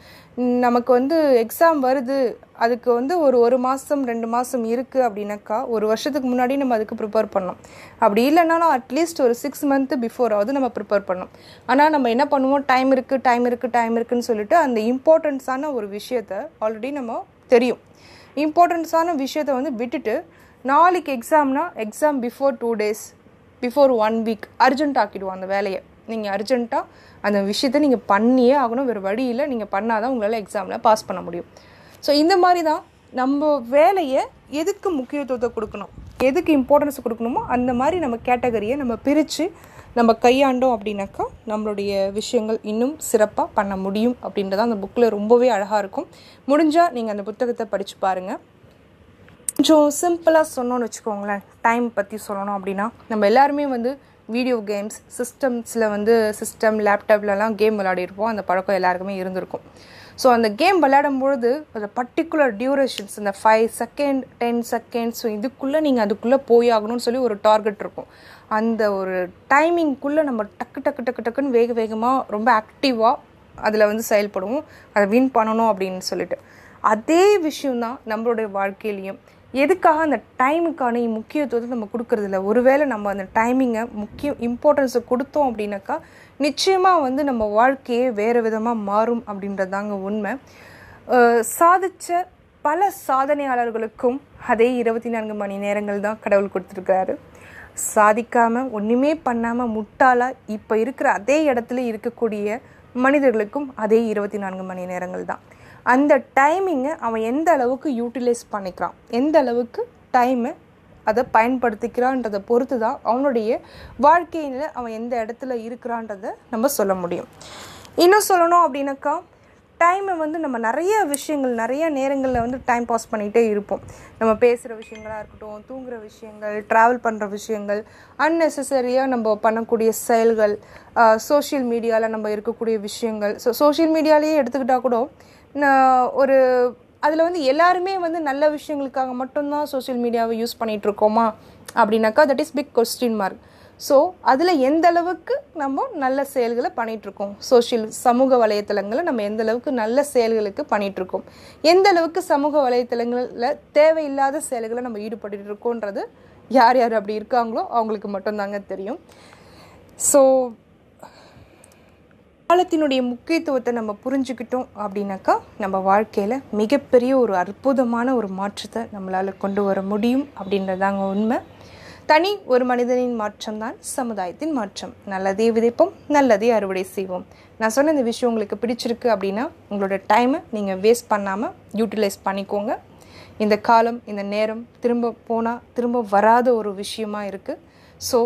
நமக்கு வந்து எக்ஸாம் வருது. அதுக்கு வந்து ஒரு ஒரு மாதம் ரெண்டு மாதம் இருக்குது அப்படின்னாக்கா ஒரு வருஷத்துக்கு முன்னாடி நம்ம அதுக்கு ப்ரிப்பேர் பண்ணோம். அப்படி இல்லைனாலும் அட்லீஸ்ட் ஒரு சிக்ஸ் மந்த்து பிஃபோராவது நம்ம ப்ரிப்பேர் பண்ணோம். ஆனால் நம்ம என்ன பண்ணுவோம்? டைம் இருக்குது டைம் இருக்குது டைம் இருக்குன்னு சொல்லிட்டு அந்த இம்பார்ட்டன்ஸான ஒரு விஷயத்த ஆல்ரெடி நம்ம தெரியும். இம்பார்ட்டன்ஸான விஷயத்த வந்து விட்டுட்டு நாளைக்கு எக்ஸாம்னா exam before two days before one week urgent ஆக்கிடுவோம் அந்த வேலையை. நீங்கள் அர்ஜென்ட்டாக அந்த விஷயத்தை நீங்கள் பண்ணியே ஆகணும். வேறு வழியில் நீங்கள் பண்ணால் தான் உங்களால் எக்ஸாமில் பாஸ் பண்ண முடியும். ஸோ இந்த மாதிரி தான் நம்ம வேலையை எதுக்கு முக்கியத்துவத்தை கொடுக்கணும்? எதுக்கு இம்பார்ட்டன்ஸ் கொடுக்கணுமோ அந்த மாதிரி நம்ம கேட்டகரியை நம்ம பிரித்து நம்ம கையாண்டோம் அப்படின்னாக்கா நம்மளுடைய விஷயங்கள் இன்னும் சிறப்பாக பண்ண முடியும் அப்படின்றத அந்த புக்கில் ரொம்பவே அழகாக இருக்கும். முடிஞ்சால் நீங்கள் அந்த புத்தகத்தை படித்து பாருங்கள் கொஞ்சம் சிம்பிளாக சொன்னோன்னு வச்சுக்கோங்களேன். டைம் பற்றி சொல்லணும் அப்படின்னா நம்ம எல்லாருமே வந்து வீடியோ கேம்ஸ் சிஸ்டம்ஸில் வந்து சிஸ்டம் லேப்டாப்லலாம் கேம் விளையாடிருப்போம். அந்த பழக்கம் எல்லாருக்குமே இருந்திருக்கும். ஸோ அந்த கேம் விளையாடும் பொழுது அந்த பர்டிகுலர் டியூரேஷன்ஸ் இந்த five second ten seconds so இதுக்குள்ளே நீங்கள் அதுக்குள்ளே போய் ஆகணும்னு சொல்லி ஒரு டார்கெட் இருக்கும். அந்த ஒரு டைமிங்குள்ளே நம்ம டக்கு டக்கு டக்கு டக்குன்னு வேக வேகமாக ரொம்ப ஆக்டிவாக அதில் வந்து செயல்படுவோம். அதை வின் பண்ணணும் அப்படின்னு சொல்லிட்டு. அதே விஷயம்தான் நம்மளுடைய வாழ்க்கையிலையும். எதுக்காக அந்த டைமுக்கான முக்கியத்துவத்தை நம்ம கொடுக்கறதில்ல? ஒருவேளை நம்ம அந்த டைமிங்கை முக்கிய இம்பார்ட்டன்ஸை கொடுத்தோம் அப்படின்னாக்கா நிச்சயமாக வந்து நம்ம வாழ்க்கையே வேறு விதமாக மாறும் அப்படின்றதாங்க உண்மை. சாதித்த பல சாதனையாளர்களுக்கும் அதே இருபத்தி நான்கு மணி நேரங்கள் தான் கடவுள் கொடுத்துருக்காரு சாதிக்காமல் ஒன்றுமே பண்ணாமல் முட்டாளாக இப்போ இருக்கிற அதே இடத்துல இருக்கக்கூடிய மனிதர்களுக்கும் அதே இருபத்தி நான்கு மணி நேரங்கள் தான். அந்த டைமிங்கை அவன் எந்த அளவுக்கு யூட்டிலைஸ் பண்ணிக்கிறான்? எந்த அளவுக்கு டைமை அதை பயன்படுத்திக்கிறான்றதை பொறுத்து தான் அவனுடைய வாழ்க்கையில் அவன் எந்த இடத்துல இருக்கிறான்றதை நம்ம சொல்ல முடியும். இன்னும் சொல்லணும் அப்படின்னாக்கா டைமை வந்து நம்ம நிறைய விஷயங்கள் நிறைய நேரங்களில் வந்து டைம் பாஸ் பண்ணிகிட்டே இருப்போம். நம்ம பேசுகிற விஷயங்களாக இருக்கட்டும் தூங்குகிற விஷயங்கள் ட்ராவல் பண்ணுற விஷயங்கள் அன்னெசரியாக நம்ம பண்ணக்கூடிய செயல்கள் சோஷியல் மீடியாவில் நம்ம இருக்கக்கூடிய விஷயங்கள். ஸோ சோஷியல் மீடியாலேயே எடுத்துக்கிட்டால் கூட ஒரு அதில் வந்து எல்லாருமே வந்து நல்ல விஷயங்களுக்காக மட்டும்தான் சோஷியல் மீடியாவை யூஸ் பண்ணிகிட்டு இருக்கோமா அப்படின்னாக்கா that is big question mark so அதில் எந்த அளவுக்கு நம்ம நல்ல செயல்களை பண்ணிகிட்ருக்கோம் சோஷியல் சமூக வலைத்தளங்களை நம்ம எந்த அளவுக்கு நல்ல செயல்களுக்கு பண்ணிகிட்ருக்கோம் எந்த அளவுக்கு சமூக வலைத்தளங்களில் தேவையில்லாத செயல்களை நம்ம ஈடுபட்டு இருக்கோன்றது யார் யார் அப்படி இருக்காங்களோ அவங்களுக்கு மட்டும்தாங்க தெரியும். ஸோ காலத்தினுடைய முக்கியத்துவத்தை நம்ம புரிஞ்சுக்கிட்டோம் அப்படின்னாக்கா நம்ம வாழ்க்கையில் மிகப்பெரிய ஒரு அற்புதமான ஒரு மாற்றத்தை நம்மளால் கொண்டு வர முடியும் அப்படின்றதாங்க உண்மை. தனி ஒரு மனிதனின் மாற்றம் தான் சமுதாயத்தின் மாற்றம். நல்லதே விதைப்போம் நல்லதே அறுவடை செய்வோம். நான் சொன்ன இந்த விஷயம் உங்களுக்கு பிடிச்சிருக்கு அப்படின்னா உங்களோட டைமை நீங்கள் வேஸ்ட் பண்ணாமல் யூட்டிலைஸ் பண்ணிக்கோங்க. இந்த காலம் இந்த நேரம் திரும்ப போனால் திரும்ப வராத ஒரு விஷயமா இருக்குது ஸோ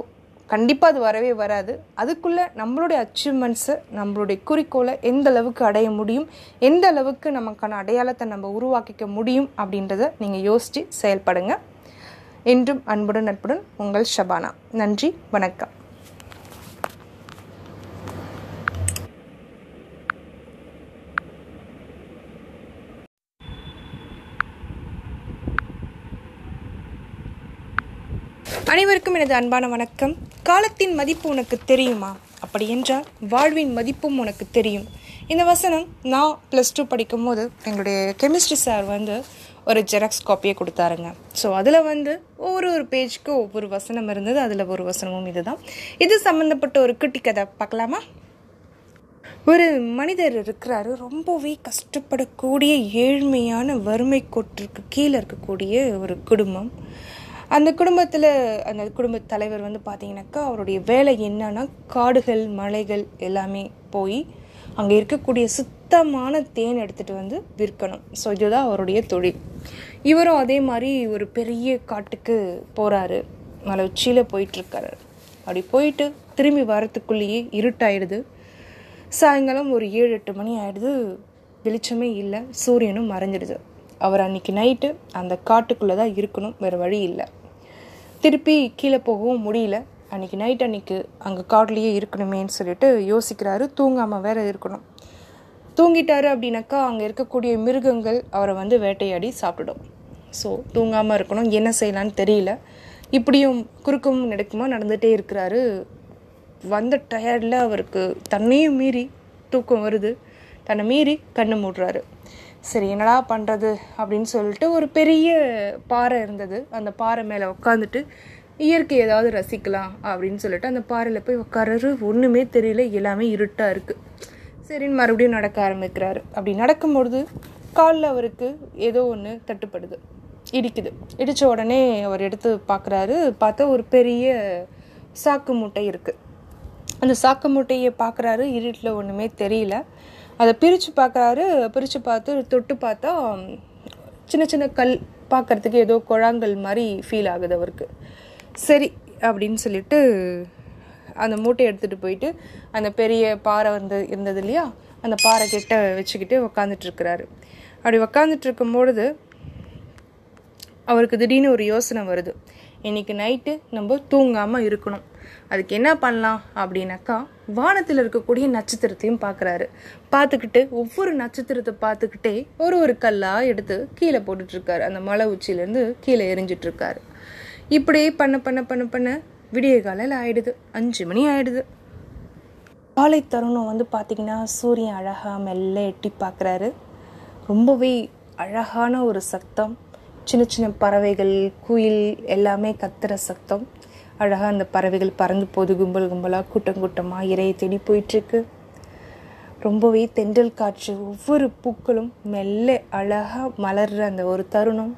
கண்டிப்பாக அது வரவே வராது. அதுக்குள்ளே நம்மளுடைய அச்சீவ்மெண்ட்ஸை நம்மளுடைய குறிக்கோளை எந்த அளவுக்கு அடைய முடியும் எந்த அளவுக்கு நமக்கான அடையாளத்தை நம்ம உருவாக்கிக்க முடியும் அப்படின்றத நீங்கள் யோசித்து செயல்படுங்க. என்றும் அன்புடன் நட்புடன் உங்கள் ஷபானா. நன்றி வணக்கம். அனைவருக்கும் எனது அன்பான வணக்கம். காலத்தின் மதிப்பு உனக்கு தெரியுமா? அப்படி என்றால் வாழ்வின் மதிப்பும் உனக்கு தெரியும். இந்த வசனம் நான் ப்ளஸ் டூ படிக்கும் போது எங்களுடைய கெமிஸ்ட்ரி சார் வந்து ஒரு ஜெராக்ஸ் காப்பியை கொடுத்தாருங்க. ஸோ அதில் வந்து ஒவ்வொரு ஒரு பேஜுக்கு ஒவ்வொரு வசனம் இருந்தது. அதில் ஒரு வசனமும் இதுதான். இது சம்மந்தப்பட்ட ஒரு குட்டி கதை. பார்க்கலாமா? ஒரு மனிதர் இருக்கிறாரு. ரொம்பவே கஷ்டப்படக்கூடிய ஏழ்மையான வறுமை கோட்டிற்கு கீழே இருக்கக்கூடிய ஒரு குடும்பம். அந்த குடும்பத்தில் அந்த குடும்ப தலைவர் வந்து பார்த்தீங்கன்னாக்கா அவருடைய வேலை என்னன்னா காடுகள் மலைகள் எல்லாமே போய் அங்கே இருக்கக்கூடிய சுத்தமான தேன் எடுத்துகிட்டு வந்து விற்கணும். ஸோ இதுதான் அவருடைய தொழில். இவரும் அதே மாதிரி ஒரு பெரிய காட்டுக்கு போகிறாரு மலை உச்சியில் போயிட்டுருக்காரு. அப்படி போயிட்டு திரும்பி வரத்துக்குள்ளேயே இருட்டாயிடுது. சாயங்காலம் ஒரு ஏழு எட்டு மணி ஆயிடுது. வெளிச்சமே இல்லை. சூரியனும் மறைஞ்சிடுது. அவர் அன்னைக்கு நைட்டு அந்த காட்டுக்குள்ளே தான் இருக்கணும். வேறு வழி இல்லை. திருப்பி கீழே போகவும் முடியல. அன்றைக்கி நைட் அன்றைக்கி அங்கே காட்லேயே இருக்கணுமேன்னு சொல்லிட்டு யோசிக்கிறாரு. தூங்காமல் வேற இருக்கணும். தூங்கிட்டாரு அப்படின்னாக்கா அங்கே இருக்கக்கூடிய மிருகங்கள் அவரை வந்து வேட்டையாடி சாப்பிடும். ஸோ தூங்காமல் இருக்கணும். என்ன செய்யலான்னு தெரியல. இப்படியும் குறுக்கும் நடக்குமா நடந்துகிட்டே இருக்கிறாரு. வந்த டயர்டில் அவருக்கு தன்னையும் மீறி தூக்கம் வருது. தன்னை மீறி கண்ணு மூடுறாரு. சரி என்னடா பண்ணுறது அப்படின்னு சொல்லிட்டு ஒரு பெரிய பாறை இருந்தது. அந்த பாறை மேலே உட்காந்துட்டு இயற்கை ஏதாவது ரசிக்கலாம் அப்படின்னு சொல்லிட்டு அந்த பாறையில் போய் உட்காரரு ஒன்றுமே தெரியல எல்லாமே இருட்டாக இருக்குது சரின்னு மறுபடியும் நடக்க ஆரம்பிக்கிறாரு. அப்படி நடக்கும்பொழுது காலில் அவருக்கு ஏதோ ஒன்று தட்டுப்படுது இடிக்குது. இடித்த உடனே அவர் எடுத்து பார்க்குறாரு பார்த்தா ஒரு பெரிய சாக்கு மூட்டை இருக்குது அந்த சாக்கு மூட்டையை பார்க்குறாரு இருட்டில் ஒன்றுமே தெரியல. அதை பிரித்து பார்க்குறாரு பிரித்து பார்த்து தொட்டு பார்த்தா சின்ன சின்ன கல் பார்க்குறதுக்கு ஏதோ குழாங்கல் மாதிரி ஃபீல் ஆகுது அவருக்கு. சரி அப்படின்னு சொல்லிட்டு அந்த மூட்டையை எடுத்துகிட்டு போயிட்டு அந்த பெரிய பாறை வந்து இருந்தது இல்லையா? அந்த பாறை கிட்ட வச்சுக்கிட்டு உக்காந்துட்டுருக்கிறாரு அப்படி உக்காந்துட்டு இருக்கும்பொழுது அவருக்கு திடீர்னு ஒரு யோசனை வருது. இன்னைக்கு நைட்டு நம்ம தூங்காமல் இருக்கணும். அதுக்கு என்ன பண்ணலாம் அப்படின்னாக்கா வானத்தில் இருக்கக்கூடிய நட்சத்திரத்தையும் பார்க்குறாரு பார்த்துக்கிட்டு ஒவ்வொரு நட்சத்திரத்தை பார்த்துக்கிட்டே ஒரு ஒரு கல்லாக எடுத்து கீழே போட்டுட்ருக்காரு. அந்த மலை உச்சியிலேருந்து கீழே எரிஞ்சிட்ருக்காரு. இப்படியே பண்ண பண்ண பண்ண பண்ண விடிய காலையில் ஆயிடுது. அஞ்சு மணி ஆயிடுது. காலை தருணம் வந்து பார்த்திங்கன்னா சூரியன் அழகாக மெல்ல எட்டி பார்க்குறாரு ரொம்பவே அழகான ஒரு சத்தம். சின்ன சின்ன பறவைகள் குயில் எல்லாமே கத்துற சத்தம். அழகாக அந்த பறவைகள் பறந்து போது கும்பல் கும்பலாக கூட்டம் கூட்டமாக இறையை தேடி போயிட்டுருக்கு. ரொம்பவே தென்றல் காற்று ஒவ்வொரு பூக்களும் மெல்ல அழகாக மலர்ற அந்த ஒரு தருணம்.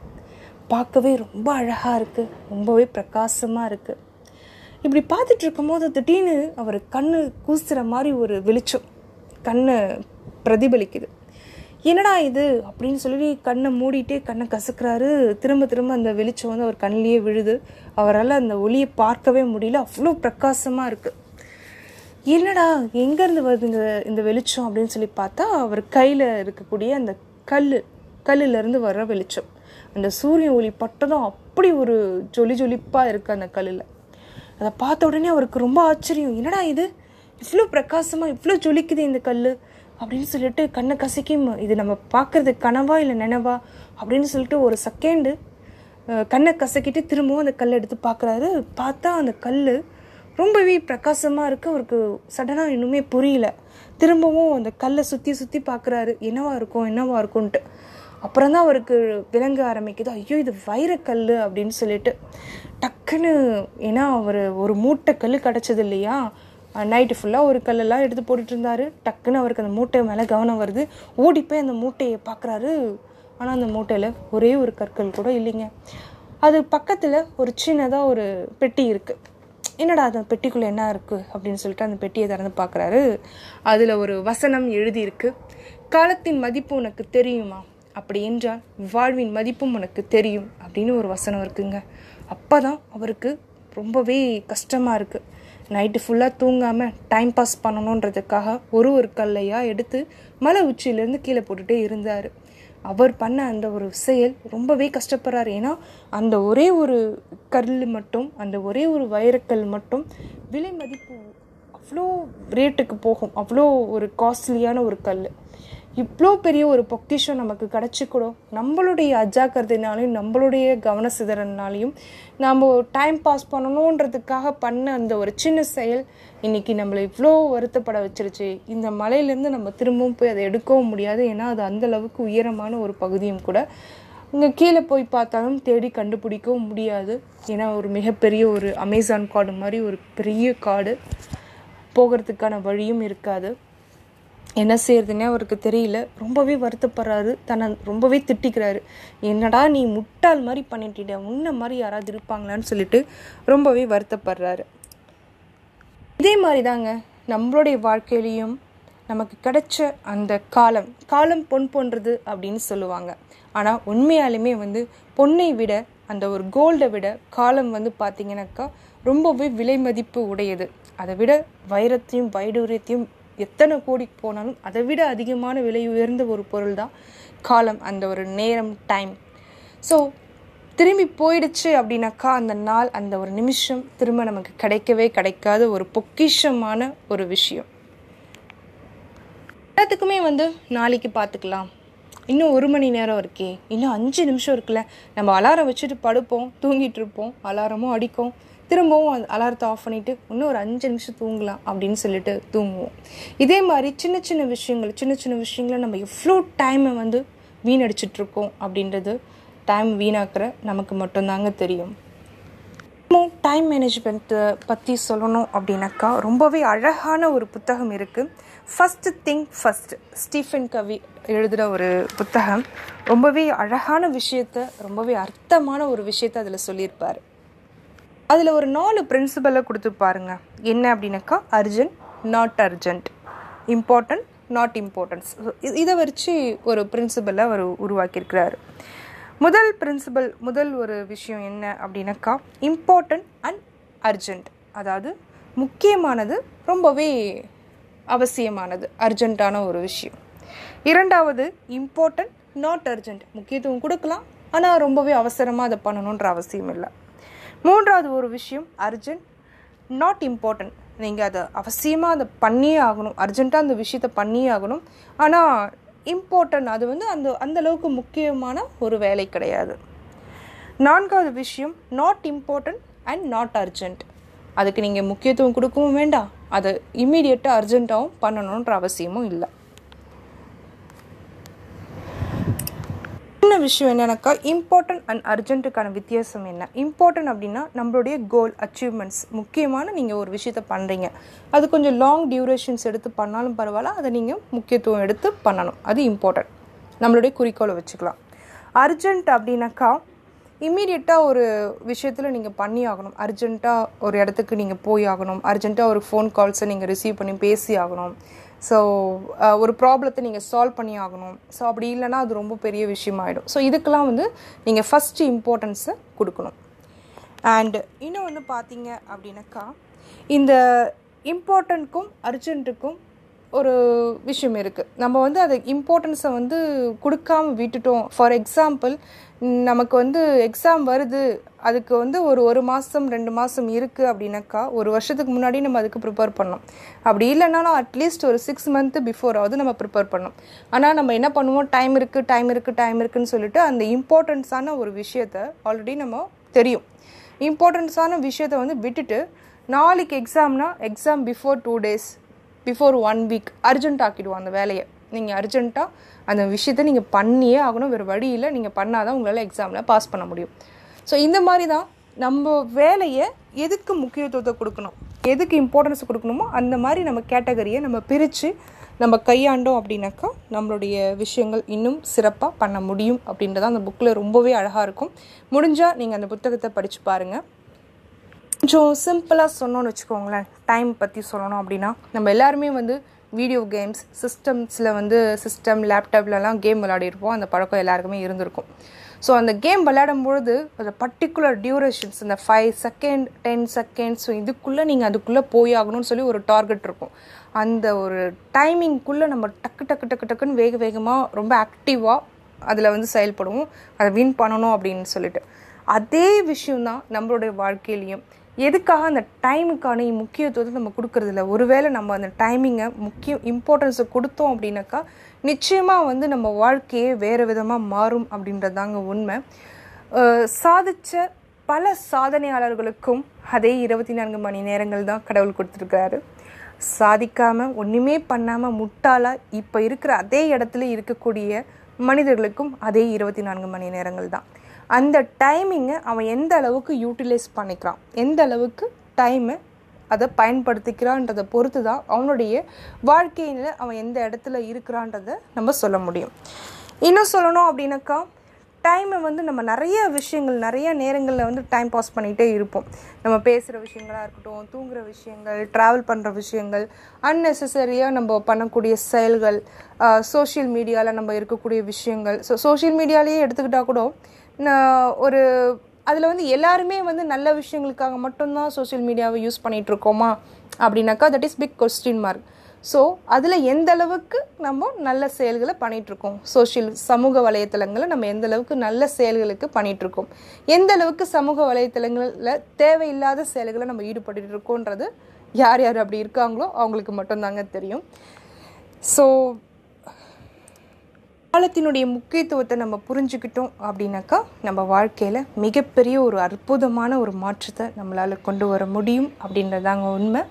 பார்க்கவே ரொம்ப அழகாக இருக்குது ரொம்பவே பிரகாசமாக இருக்குது இப்படி பார்த்துட்டு இருக்கும்போது திடீர்னு அவர் கண்ணு கூசுகிற மாதிரி ஒரு வெளிச்சம் கண்ணை பிரதிபலிக்குது. என்னடா இது? அப்படின்னு சொல்லி கண்ணை மூடிட்டே கண்ணை கசக்கிறாரு. திரும்ப திரும்ப அந்த வெளிச்சம் வந்து அவர் கண்ணிலேயே விழுது. அவரால் அந்த ஒளியை பார்க்கவே முடியல. அவ்வளோ பிரகாசமாக இருக்குது என்னடா எங்கேருந்து வருது இந்த இந்த வெளிச்சம் அப்படின்னு சொல்லி பார்த்தா அவர் கையில் இருக்கக்கூடிய அந்த கல் கல்லுலேருந்து வர்ற வெளிச்சம். அந்த சூரிய ஒளி பட்டதும் அப்படி ஒரு ஜொலி ஜொலிப்பாக இருக்குது அந்த கல்லில். அதை பார்த்த உடனே அவருக்கு ரொம்ப ஆச்சரியம். என்னடா இது? இவ்வளோ பிரகாசமாக இவ்வளோ ஜொலிக்குது இந்த கல் அப்படின்னு சொல்லிட்டு கண்ணை கசக்கி இது நம்ம பார்க்குறது கனவா இல்லை நினைவா அப்படின்னு சொல்லிட்டு ஒரு செகண்டு கண்ணை கசக்கிட்டு திரும்பவும் அந்த கல்லை எடுத்து பார்க்குறாரு. பார்த்தா அந்த கல் ரொம்பவே பிரகாசமாக இருக்குது அவருக்கு சடனாக இன்னுமே புரியல. திரும்பவும் அந்த கல்லை சுற்றி சுற்றி பார்க்குறாரு. என்னவா இருக்கும் என்னவா இருக்கும்ன்ட்டு. அப்புறம் தான் அவருக்கு விளங்க ஆரம்பிக்குது. ஐயோ இது வைரக்கல் அப்படின்னு சொல்லிட்டு. டக்குன்னு ஏன்னா அவர் ஒரு மூட்டை கல் கிடச்சது இல்லையா? நைட்டு ஃபுல்லாக ஒரு கல்லெல்லாம் எடுத்து போட்டுட்டு இருந்தார் டக்குன்னு அவருக்கு அந்த மூட்டை மேலே கவனம் வருது. ஓடி போய் அந்த மூட்டையை பார்க்குறாரு ஆனால் அந்த மூட்டையில் ஒரே ஒரு கற்கள் கூட இல்லைங்க. அது பக்கத்தில் ஒரு சின்னதாக ஒரு பெட்டி இருக்குது என்னடா அந்த பெட்டிக்குள்ளே என்ன இருக்குது அப்படின்னு சொல்லிட்டு அந்த பெட்டியை திறந்து பார்க்குறாரு அதில் ஒரு வசனம் எழுதியிருக்கு. காலத்தின் மதிப்பு உனக்கு தெரியுமா? அப்படி என்றால் வாழ்வின் மதிப்பும் உனக்கு தெரியும் அப்படின்னு ஒரு வசனம் இருக்குங்க. அப்போ தான் அவருக்கு ரொம்பவே கஷ்டமாக இருக்குது நைட்டு ஃபுல்லாக தூங்காமல் டைம் பாஸ் பண்ணணுன்றதுக்காக ஒரு ஒரு கல்லையாக எடுத்து மலை உச்சியிலேருந்து கீழே போட்டுகிட்டே இருந்தார். அவர் பண்ண அந்த ஒரு செயல் ரொம்பவே கஷ்டப்படுறாரு. ஏன்னா அந்த ஒரே ஒரு கல் மட்டும் அந்த ஒரே ஒரு வைரக்கல் மட்டும் விலை மதிப்பு அவ்வளோ ரேட்டுக்கு போகும். அவ்வளோ ஒரு காஸ்ட்லியான ஒரு கல் இவ்வளோ பெரிய ஒரு பொக்கிஷம் நமக்கு கிடச்சிக்கூடும் நம்மளுடைய அஜாக்கிரதைனாலையும் நம்மளுடைய கவன சிதறனாலையும் நாம் டைம் பாஸ் பண்ணணுன்றதுக்காக பண்ண அந்த ஒரு சின்ன செயல் இன்னைக்கு நம்மளை இவ்வளோ வருத்தப்பட வச்சிருச்சு. இந்த மலையிலேருந்து நம்ம திரும்பவும் போய் அதை எடுக்கவும் முடியாது. ஏன்னா அது அந்தளவுக்கு உயரமான ஒரு பகுதியும் கூட இங்கே கீழே போய் பார்த்தாலும் தேடி கண்டுபிடிக்கவும் முடியாது. ஏன்னா ஒரு மிகப்பெரிய ஒரு அமேசான் காடு மாதிரி ஒரு பெரிய காடு போகிறதுக்கான வழியும் இருக்காது. என்ன செய்யறதுன்னே அவருக்கு தெரியல. ரொம்பவே வருத்தப்படுறாரு. தன்னை ரொம்பவே திட்டிக்கிறாரு. என்னடா நீ முட்டாள் மாதிரி பண்ணிட்டிட உன்ன மாதிரி யாராவது இருப்பாங்களான்னு சொல்லிட்டு ரொம்பவே வருத்தப்படுறாரு. இதே மாதிரி தாங்க நம்மளுடைய வாழ்க்கையிலையும் நமக்கு கிடைச்ச அந்த காலம் காலம் பொன் போன்றது அப்படின்னு சொல்லுவாங்க. ஆனால் உண்மையாலுமே வந்து பொன்னை விட அந்த ஒரு கோல்டை விட காலம் வந்து பார்த்தீங்கன்னாக்கா ரொம்பவே விலை மதிப்பு உடையது. அதை விட வைரத்தையும் வைடூரியத்தையும் எத்தனை கோடி போனாலும் அதை விட அதிகமான விலை உயர்ந்த ஒரு பொருள் தான் காலம் அந்த ஒரு நேரம் டைம் ஸோ திரும்பி போயிடுச்சு அப்படின்னாக்கா அந்த நாள் அந்த ஒரு நிமிஷம் திரும்ப நமக்கு கிடைக்கவே கிடைக்காத ஒரு பொக்கிஷமான ஒரு விஷயம். எல்லாத்துக்குமே வந்து நாளைக்கு பார்த்துக்கலாம். இன்னும் ஒரு மணி நேரம் இருக்கே இன்னும் அஞ்சு நிமிஷம் இருக்குல்ல நம்ம அலாரம் வச்சுட்டு படுப்போம் தூங்கிட்டு இருப்போம் அலாரமும் அடிக்கும். திரும்பவும் அலாரத்தை ஆஃப் பண்ணிவிட்டு இன்னும் ஒரு அஞ்சு நிமிஷம் தூங்கலாம் அப்படின்னு சொல்லிட்டு தூங்குவோம். இதே மாதிரி சின்ன சின்ன விஷயங்கள் சின்ன சின்ன விஷயங்களை நம்ம எவ்வளோ டைமை வந்து வீணடிச்சிட்ருக்கோம் அப்படின்றது டைம் வீணாக்குற நமக்கு மட்டும்தாங்க தெரியும். டைம் மேனேஜ்மெண்ட்டை பற்றி சொல்லணும் அப்படின்னாக்கா ரொம்பவே அழகான ஒரு புத்தகம் இருக்குது first think first Stephen Covey எழுதுகிற ஒரு புத்தகம். ரொம்பவே அழகான விஷயத்த ரொம்பவே அர்த்தமான ஒரு விஷயத்த அதில் சொல்லியிருப்பார். அதில் ஒரு நாலு பிரின்சிபலை கொடுத்து பாருங்க. என்ன அப்படின்னாக்கா urgent not urgent important not importance இதை வச்சு ஒரு பிரின்சிபலை அவர் உருவாக்கியிருக்கிறாரு. முதல் பிரின்சிபல் முதல் ஒரு விஷயம் என்ன அப்படின்னாக்கா இம்பார்ட்டன்ட் அண்ட் அர்ஜென்ட் அதாவது முக்கியமானது ரொம்பவே அவசியமானது அர்ஜென்ட்டான ஒரு விஷயம். இரண்டாவது இம்பார்ட்டன்ட் நாட் அர்ஜென்ட் முக்கியத்துவம் கொடுக்கலாம் ஆனால் ரொம்பவே அவசரமாக அதை பண்ணணுன்ற அவசியம் இல்லை மூன்றாவது ஒரு விஷயம் அர்ஜென்ட் நாட் இம்பார்ட்டன்ட் நீங்கள் அதை அவசியமாக அதை பண்ணியே ஆகணும். அர்ஜென்ட்டாக அந்த விஷயத்தை பண்ணியே ஆகணும். ஆனால் இம்பார்ட்டன்ட் அது வந்து அந்த அந்தளவுக்கு முக்கியமான ஒரு வேலை கிடையாது. நான்காவது விஷயம் not important and not urgent அதுக்கு நீங்கள் முக்கியத்துவம் கொடுக்கவும் வேண்டாம். அதை இம்மீடியட்டாக அர்ஜென்ட்டாகவும் பண்ணணுன்ற அவசியமும் இல்லை. சின்ன விஷயம் என்னன்னாக்கா இம்பார்ட்டன்ட் அண்ட் அர்ஜென்ட்டுக்கான வித்தியாசம் என்ன? இம்பார்ட்டன்ட் அப்படின்னா நம்மளுடைய கோல் அச்சீவ்மெண்ட்ஸ் முக்கியமான நீங்கள் ஒரு விஷயத்த பண்ணுறீங்க அது கொஞ்சம் லாங் டியூரேஷன்ஸ் எடுத்து பண்ணாலும் பரவாயில்ல அதை நீங்கள் முக்கியத்துவம் எடுத்து பண்ணணும். அது இம்பார்ட்டன்ட் நம்மளுடைய குறிக்கோளை வச்சுக்கலாம். அர்ஜென்ட் அப்படின்னாக்கா இம்மீடியட்டாக ஒரு விஷயத்தில் நீங்கள் பண்ணி ஆகணும். அர்ஜென்ட்டாக ஒரு இடத்துக்கு நீங்கள் போய் ஆகணும். அர்ஜென்ட்டாக ஒரு ஃபோன் கால்ஸை நீங்கள் ரிசீவ் பண்ணி பேசி ஆகணும். ஸோ uh, ஒரு ப்ராப்ளத்தை நீங்கள் சால்வ் பண்ணி ஆகணும். ஸோ அப்படி இல்லைன்னா அது ரொம்ப பெரிய விஷயமாயிடும். ஸோ இதுக்கெல்லாம் வந்து நீங்கள் ஃபஸ்ட்டு இம்பார்ட்டன்ஸை கொடுக்கணும். அண்டு இன்னும் வந்து பார்த்தீங்க அப்படின்னாக்கா இந்த இம்பார்ட்டண்ட்க்கும் அர்ஜென்ட்டுக்கும் ஒரு விஷயம் இருக்குது நம்ம வந்து அதை இம்பார்ட்டன்ஸை வந்து கொடுக்காம விட்டுட்டோம். ஃபார் எக்ஸாம்பிள் நமக்கு வந்து எக்ஸாம் வருது. அதுக்கு வந்து ஒரு ஒரு மாதம் ரெண்டு மாதம் இருக்குது அப்படின்னாக்கா ஒரு வருஷத்துக்கு முன்னாடி நம்ம அதுக்கு ப்ரிப்பேர் பண்ணோம் அப்படி இல்லைனாலும் அட்லீஸ்ட் ஒரு சிக்ஸ் மந்த்து பிஃபோராவது நம்ம ப்ரிப்பேர் பண்ணோம் ஆனால் நம்ம என்ன பண்ணுவோம்? டைம் இருக்குது டைம் இருக்குது டைம் இருக்குன்னு சொல்லிட்டு அந்த இம்பார்ட்டன்ஸான ஒரு விஷயத்த ஆல்ரெடி நம்ம தெரியும். இம்பார்ட்டன்ஸான விஷயத்த வந்து விட்டுட்டு நாளைக்கு எக்ஸாம்னா exam before two days before one week urgent ஆக்கிடுவோம் அந்த வேலையை. நீங்கள் அர்ஜென்ட்டாக அந்த விஷயத்த நீங்கள் பண்ணியே ஆகணும். வேறு வழியில் நீங்கள் பண்ணால் தான் உங்களால் எக்ஸாமில் பாஸ் பண்ண முடியும். ஸோ இந்த மாதிரி தான் நம்ம வேலையை எதுக்கு முக்கியத்துவத்தை கொடுக்கணும்? எதுக்கு இம்பார்ட்டன்ஸ் கொடுக்கணுமோ அந்த மாதிரி நம்ம கேட்டகரியை நம்ம பிரித்து நம்ம கையாண்டோம் அப்படின்னாக்கா நம்மளுடைய விஷயங்கள் இன்னும் சிறப்பாக பண்ண முடியும் அப்படின்றத அந்த புக்கில் ரொம்பவே அழகாக இருக்கும். முடிஞ்சால் நீங்கள் அந்த புத்தகத்தை படித்து பாருங்கள் கொஞ்சம் சிம்பிளாக சொன்னோன்னு வச்சுக்கோங்களேன். டைம் பற்றி சொல்லணும் அப்படின்னா நம்ம எல்லாருமே வந்து வீடியோ கேம்ஸ் சிஸ்டம்ஸில் வந்து சிஸ்டம் லேப்டாப்லலாம் கேம் விளையாடிருப்போம். அந்த பழக்கம் எல்லாருக்குமே இருந்திருக்கும். ஸோ அந்த கேம் விளையாடும் பொழுது அந்த பர்டிகுலர் டியூரேஷன்ஸ் இந்த five second ten seconds so இதுக்குள்ளே நீங்கள் அதுக்குள்ளே போய் ஆகணும்னு சொல்லி ஒரு டார்கெட் இருக்கும். அந்த ஒரு டைமிங்குள்ளே நம்ம டக்கு டக்கு டக்கு டக்குன்னு வேக வேகமாக ரொம்ப ஆக்டிவாக அதில் வந்து செயல்படுவோம். அதை வின் பண்ணணும் அப்படின்னு சொல்லிட்டு. அதே விஷயம்தான் நம்மளுடைய வாழ்க்கையிலையும். எதுக்காக அந்த டைமுக்கான முக்கியத்துவத்தை நம்ம கொடுக்கறதில்ல? ஒருவேளை நம்ம அந்த டைமிங்கை முக்கியம் இம்பார்ட்டன்ஸை கொடுத்தோம் அப்படின்னாக்கா நிச்சயமாக வந்து நம்ம வாழ்க்கையே வேறு விதமாக மாறும் அப்படின்றது தாங்க உண்மை. சாதித்த பல சாதனையாளர்களுக்கும் அதே இருபத்தி நான்கு மணி நேரங்கள் தான் கடவுள் கொடுத்துருக்காரு சாதிக்காமல் ஒன்றுமே பண்ணாமல் முட்டாளாக இப்போ இருக்கிற அதே இடத்துல இருக்கக்கூடிய மனிதர்களுக்கும் அதே இருபத்தி நான்கு மணி நேரங்கள் தான். அந்த டைமிங்கை அவன் எந்த அளவுக்கு யூட்டிலைஸ் பண்ணிக்கிறான்? எந்த அளவுக்கு டைமை அதை பயன்படுத்திக்கிறான்றதை பொறுத்து தான் அவனுடைய வாழ்க்கையில் அவன் எந்த இடத்துல இருக்கிறான்றதை நம்ம சொல்ல முடியும். இன்னும் சொல்லணும் அப்படின்னாக்கா டைமை வந்து நம்ம நிறைய விஷயங்கள் நிறைய நேரங்களில் வந்து டைம் பாஸ் பண்ணிகிட்டே இருப்போம். நம்ம பேசுகிற விஷயங்களாக இருக்கட்டும் தூங்குகிற விஷயங்கள் ட்ராவல் பண்ணுற விஷயங்கள் அன்னெசரியாக நம்ம பண்ணக்கூடிய செயல்கள் சோஷியல் மீடியாவில் நம்ம இருக்கக்கூடிய விஷயங்கள். ஸோ சோஷியல் மீடியாலேயே எடுத்துக்கிட்டால் கூட ஒரு அதில் வந்து எல்லாருமே வந்து நல்ல விஷயங்களுக்காக மட்டும்தான் சோஷியல் மீடியாவை யூஸ் பண்ணிகிட்ருக்கோமா அப்படின்னாக்கா that is big question mark so அதில் எந்த அளவுக்கு நம்ம நல்ல செயல்களை பண்ணிகிட்ருக்கோம் சோஷியல் சமூக வலைத்தளங்களை நம்ம எந்த அளவுக்கு நல்ல செயல்களுக்கு பண்ணிகிட்ருக்கோம் எந்த அளவுக்கு சமூக வலைத்தளங்களில் தேவையில்லாத செயல்களை நம்ம ஈடுபட்டு இருக்கோன்றது யார் யார் அப்படி இருக்காங்களோ அவங்களுக்கு மட்டும்தாங்க தெரியும். ஸோ காலத்தினுடைய முக்கியத்துவத்தை நம்ம புரிஞ்சுக்கிட்டோம் அப்படின்னாக்கா நம்ம வாழ்க்கையில் மிகப்பெரிய ஒரு அற்புதமான ஒரு மாற்றத்தை நம்மளால் கொண்டு வர முடியும் அப்படின்றதாங்க உண்மை.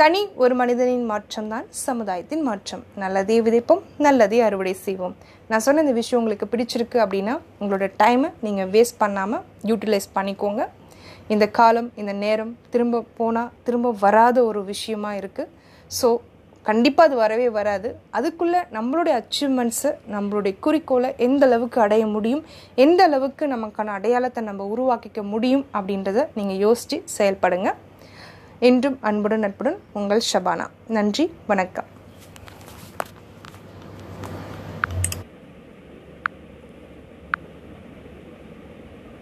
தனி ஒரு மனிதனின் மாற்றம் தான் சமுதாயத்தின் மாற்றம். நல்லதே விதைப்போம் நல்லதே அறுவடை செய்வோம். நான் சொன்ன இந்த விஷயம் உங்களுக்கு பிடிச்சிருக்கு அப்படின்னா உங்களோட டைமை நீங்கள் வேஸ்ட் பண்ணாமல் யூட்டிலைஸ் பண்ணிக்கோங்க. இந்த காலம் இந்த நேரம் திரும்ப போனால் திரும்ப வராத ஒரு விஷயமா இருக்குது ஸோ கண்டிப்பாக அது வரவே வராது. அதுக்குள்ளே நம்மளுடைய அச்சீவ்மெண்ட்ஸை நம்மளுடைய குறிக்கோளை எந்த அளவுக்கு அடைய முடியும் எந்த அளவுக்கு நமக்கான அடையாளத்தை நம்ம உருவாக்கிக்க முடியும் அப்படின்றத நீங்கள் யோசித்து செயல்படுங்க. என்றும் அன்புடன் நட்புடன் உங்கள் ஷபானா. நன்றி வணக்கம்.